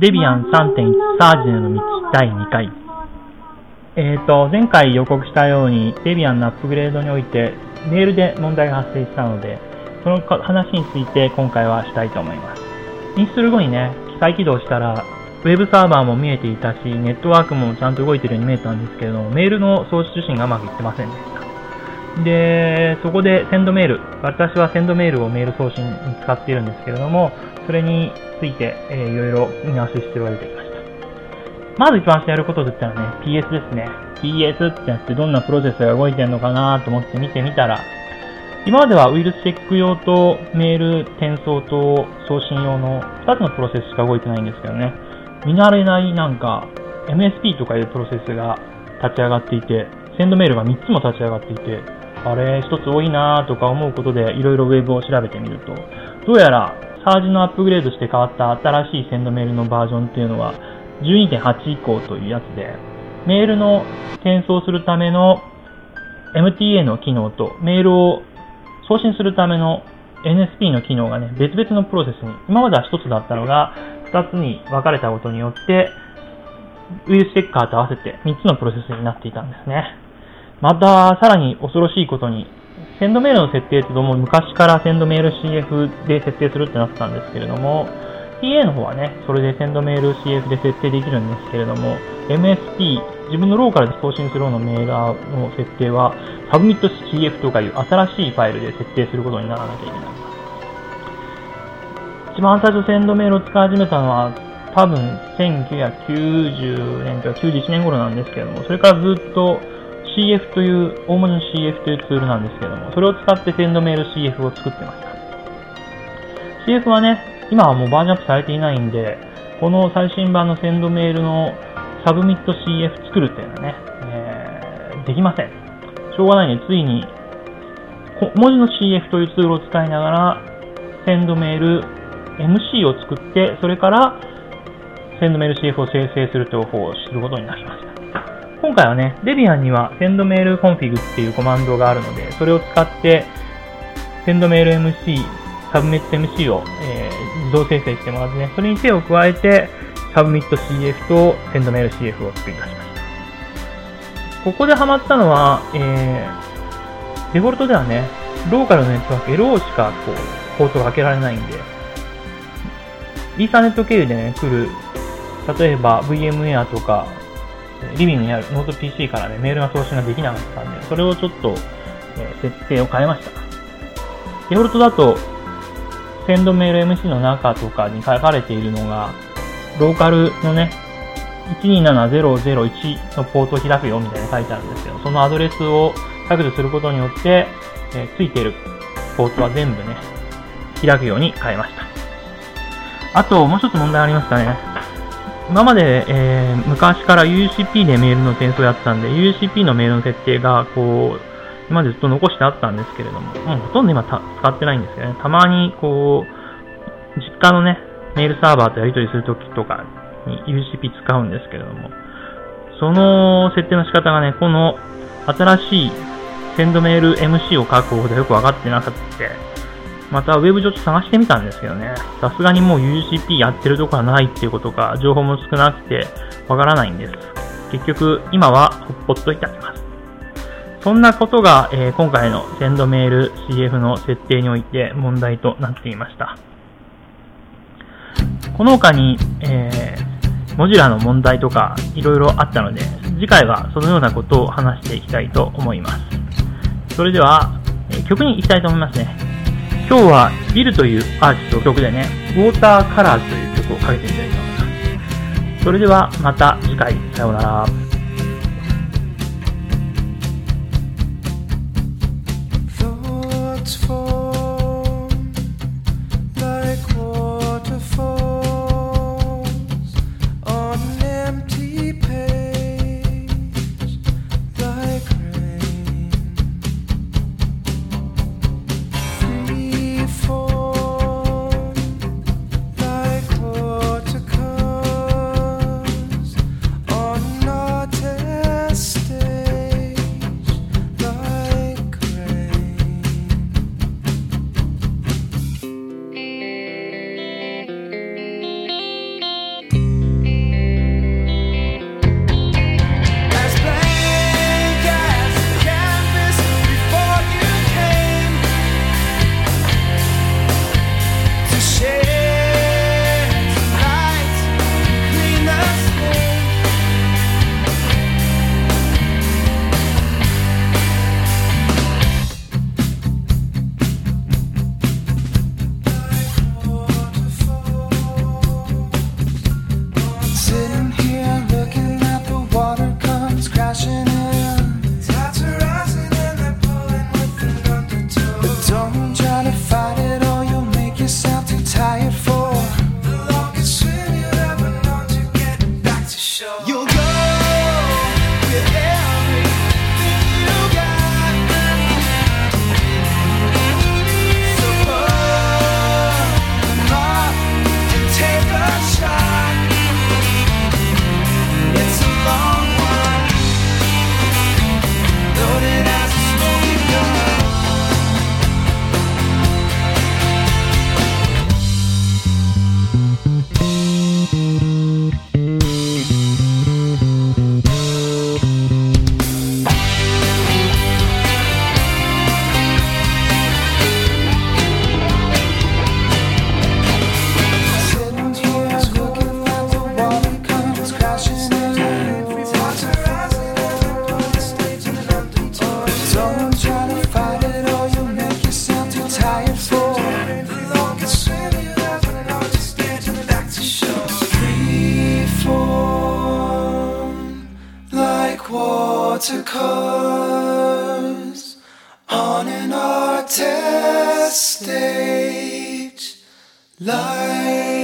デビアン3.1サージの道第2回。えーと、前回予告したように、デビアンのアップグレードにおいて、メールで問題が発生したので、その話について今回はしたいと思います。インストール後にね、再起動したら、ウェブサーバーも見えていたし、ネットワークもちゃんと動いてるように見えたんですけれども、メールの送受信がうまくいってませんでした。で、そこでセンドメール、私はセンドメールをメール送信に使っているんですけれども、それについて、えー、いろいろ見直ししておいてきました。まず一番してやることといったらね、PS ですね。PS ってやってどんなプロセスが動いてるのかなと思って見てみたら、今まではウイルスチェック用とメール転送と送信用の2つのプロセスしか動いてないんですけどね、見慣れないなんか MSP とかいうプロセスが立ち上がっていて、センドメールが3つも立ち上がっていて、あれ、1つ多いなとか思うことでいろいろウェブを調べてみると、どうやらサージのアップグレードして変わった新しいセンドメールのバージョンっていうのは12.8以降というやつで、メールの転送するための MTA の機能とメールを送信するための NSP の機能がね、別々のプロセスに、今までは1つだったのが2つに分かれたことによって、ウイルスチェッカーと合わせて3つのプロセスになっていたんですね。また、さらに恐ろしいことに、 sendmail の設定ってどうも昔からセンドメール CF で設定するってなってたんですけれども、PA の方はね、それでセンドメール CF で設定できるんですけれども、MSP、自分のローカルで送信するようなメーラーの設定は、 submit CF とかいう新しいファイルで設定することにならなきゃいけない。一番最初 sendmail を使い始めたのは、多分1990年とか91年頃なんですけれども、それからずっと CF という、大文字の CF というツールなんですけども、それを使ってセンドメール CF を作ってました。CF はね、今はもうバージョンアップされていないんで、この最新版のセンドメールのサブミット CF 作るっていうのはね、えー、できません。しょうがないね、ついに、文字の CF というツールを使いながら、 sendmail MC を作って、それからsendmail CF を生成するという方法をすることになりました。回はね、 Debian には sendmail config っていうコマンドがあるので、それを使って sendmail MC、submit MC を、えー、自動生成してもらってね、それに手を加えて、 submit CF と sendmail CF を作り出しました。ここでハマったのは、えー、デフォルトではね、ローカルのネットワーク LO しかこう、ポートが開けられないんで、イーサネット経由でね、来る、例えば VMware とかリビングにあるノート PC からね、メールが送信ができなかったんで、それをちょっと、えー、設定を変えました。デフォルトだと、 sendmail MC の中とかに書かれているのが、ローカルのね、127001のポートを開くよみたいに書いてあるんですけど、そのアドレスを削除することによって、えー、ついているポートは全部ね、開くように変えました。あと、もう一つ問題ありましたね。今まで、えー、昔から UCP でメールの転送やってたんで、UCP のメールの設定が、こう、今までずっと残してあったんですけれども、もうほとんど今使ってないんですよね。たまに、こう、実家のね、メールサーバーとやり取りするときとかに UCP 使うんですけれども、その設定の仕方がね、この新しいセンドメール MC を書く方法でよくわかってなかった。またウェブ上探してみたんですけどね、さすがにもう UCP やってるとこはないっていうことか、情報も少なくてわからないんです。結局、今はほっぽっといてあります。そんなことが、えー、今回のセンドメール CF の設定において問題となっていました。この他に、えー、モジュラの問題とかいろいろあったので、次回はそのようなことを話していきたいと思います。それでは、えー、曲に行きたいと思いますね。今日はビルというアーティストの曲でね、ウォーターカラーズという曲をかけてみたいと思います。それではまた次回、さようなら。watercolors on an artist stage. Light.